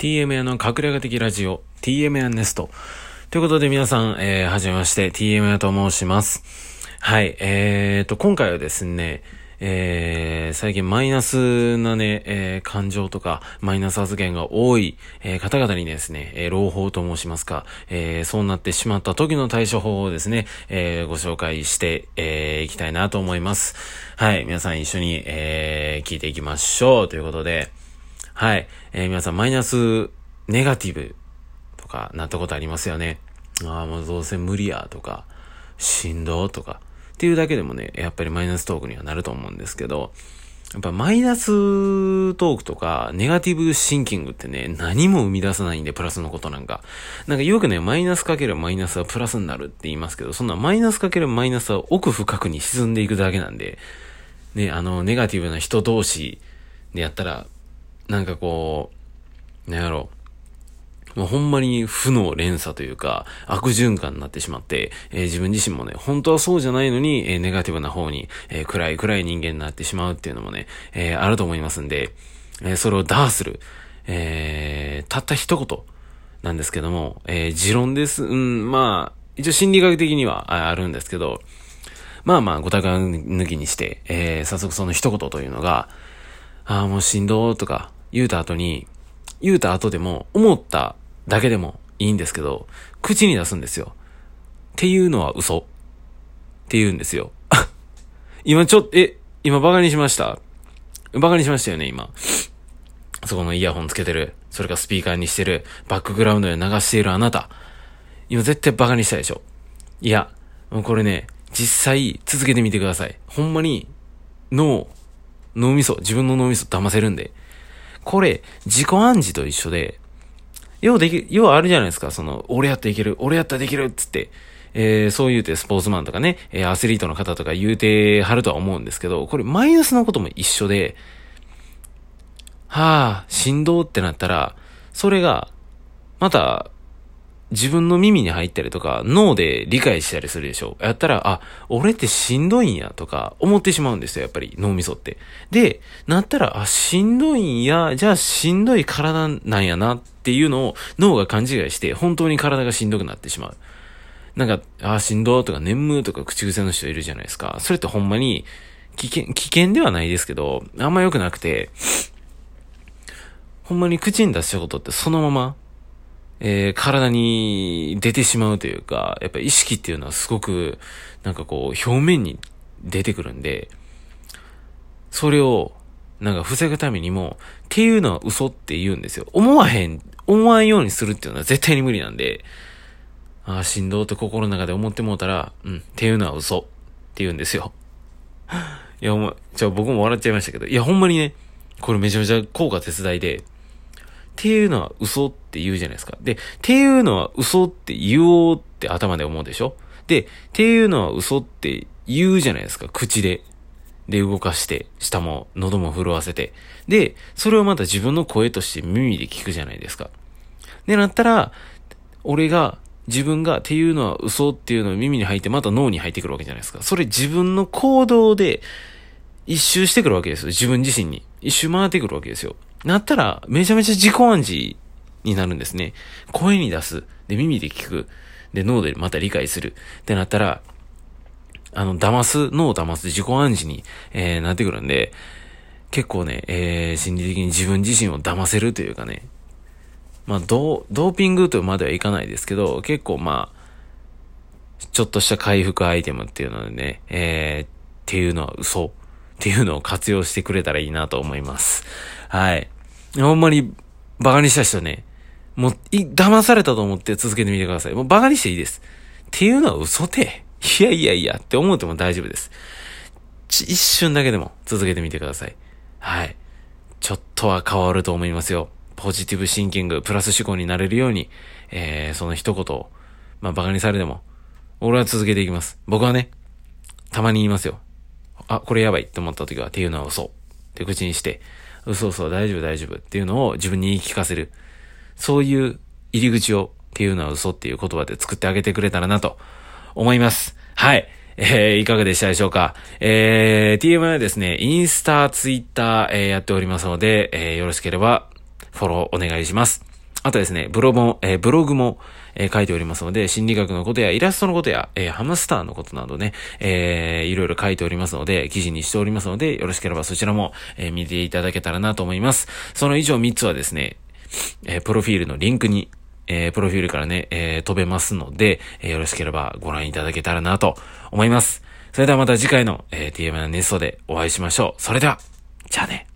TMA の隠れ家的ラジオ、TMA ネスト。ということで皆さん、えー、はじめまして、TMA と申します。はい、えーと、今回はですね、えー、最近マイナスなね、えー、感情とか、マイナス発言が多い、えー、方々にですね、えー、朗報と申しますか、えー、そうなってしまった時の対処法をですね、えー、ご紹介して、えー、いきたいなと思います。はい、皆さん一緒に、えー、聞いていきましょう。ということで、はい。えー、皆さん、マイナス、ネガティブとかなったことありますよね。ああ、もうどうせ無理やとか、しんどとか、っていうだけでもね、やっぱりマイナストークにはなると思うんですけど、やっぱマイナストークとか、ネガティブシンキングってね、何も生み出さないんで、プラスのことなんか。なんかよくね、マイナスかけるマイナスはプラスになるって言いますけど、そんなマイナスかけるマイナスは奥深くに沈んでいくだけなんで、ね、あの、ネガティブな人同士でやったら、なんかこう、なんやろもうほんまに負の連鎖というか、悪循環になってしまって、えー、自分自身もね、本当はそうじゃないのに、えー、ネガティブな方に、えー、暗い暗い人間になってしまうっていうのもね、えあると思いますんで、えそれをダーする、えたった一言なんですけども、え持論です。うん、まあ、一応心理学的にはあるんですけど、まあまあ、ごたか抜きにして、え早速その一言というのが、ああ、もうしんどーとか、言うた後に、言うた後でも、思っただけでもいいんですけど、口に出すんですよ。っていうのは嘘。って言うんですよ。今ちょっと、え、今バカにしました？バカにしましたよね、今。そこのイヤホンつけてる。それかスピーカーにしてる。バックグラウンドで流しているあなた。今絶対バカにしたでしょ。いや、もうこれね、実際続けてみてください。ほんまに、脳、脳みそ、自分の脳みそ騙せるんで。これ、自己暗示と一緒で、要でき、要はあるじゃないですか、その、俺やっていける、俺やったらできるっつって、えー、そう言うてスポーツマンとかね、えー、アスリートの方とか言うてはるとは思うんですけど、これマイナスのことも一緒で、はあ、振動ってなったら、それが、また、自分の耳に入ったりとか、脳で理解したりするでしょ。やったら、あ、俺ってしんどいんやとか思ってしまうんですよ、やっぱり脳みそって。で、なったら、あ、しんどいんや、じゃあしんどい体なんやなっていうのを脳が勘違いして、本当に体がしんどくなってしまう。なんか、あ、しんどとか眠とか口癖の人いるじゃないですか。それってほんまに、危険、危険ではないですけど、あんま良くなくて、ほんまに口に出したことってそのままえー、体に出てしまうというか、やっぱ意識っていうのはすごく、なんかこう、表面に出てくるんで、それを、なんか防ぐためにも、っていうのは嘘って言うんですよ。思わへん、思わんようにするっていうのは絶対に無理なんで、ああ、しんどって心の中で思ってもうたら、うん、っていうのは嘘って言うんですよ。いや、もう、じゃあ僕も笑っちゃいましたけど、いや、ほんまにね、これめちゃめちゃ効果手伝いで、っていうのは嘘って言うじゃないですか。で、っていうのは嘘って言おうって頭で思うでしょ？で、っていうのは嘘って言うじゃないですか。口で。で、動かして、舌も、喉も震わせて。で、それをまた自分の声として耳で聞くじゃないですか。で、なったら、俺が、自分がっていうのは嘘っていうのを耳に入ってまた脳に入ってくるわけじゃないですか。それ自分の行動で一周してくるわけですよ。自分自身に。一周回ってくるわけですよ。なったら、めちゃめちゃ自己暗示になるんですね。声に出す。で、耳で聞く。で、脳でまた理解する。ってなったら、あの、騙す、脳を騙す自己暗示に、えー、なってくるんで、結構ね、えー、心理的に自分自身を騙せるというかね、まあ、ドーピングとまではいかないですけど、結構まあ、ちょっとした回復アイテムっていうのでね、えー、っていうのは嘘っていうのを活用してくれたらいいなと思います。はい。ほんまに、バカにした人ね、もう、い、騙されたと思って続けてみてください。もうバカにしていいです。っていうのは嘘で、いやいやいやって思っても大丈夫です。ち、一瞬だけでも続けてみてください。はい。ちょっとは変わると思いますよ。ポジティブシンキング、プラス思考になれるように、えー、その一言を、まあ、バカにされても、俺は続けていきます。僕はね、たまに言いますよ。あ、これやばいって思った時は、っていうのは嘘。って口にして、嘘嘘大丈夫大丈夫っていうのを自分に言い聞かせる。そういう入り口をっていうのは嘘っていう言葉で作ってあげてくれたらなと思います。はい。えー、いかがでしたでしょうか？えー、TM はですね、インスタ、ツイッター、えー、やっておりますので、えー、よろしければフォローお願いします。あとですね、ブログも、えー、ブログも、えー、書いておりますので、心理学のことやイラストのことや、えー、ハムスターのことなどね、えー、いろいろ書いておりますので、記事にしておりますので、よろしければそちらも、えー、見ていただけたらなと思います。その以上3つはですね、えー、プロフィールのリンクに、えー、プロフィールからね、えー、飛べますので、えー、よろしければご覧いただけたらなと思います。それではまた次回の、えー、TM ネストでお会いしましょう。それでは、じゃあね。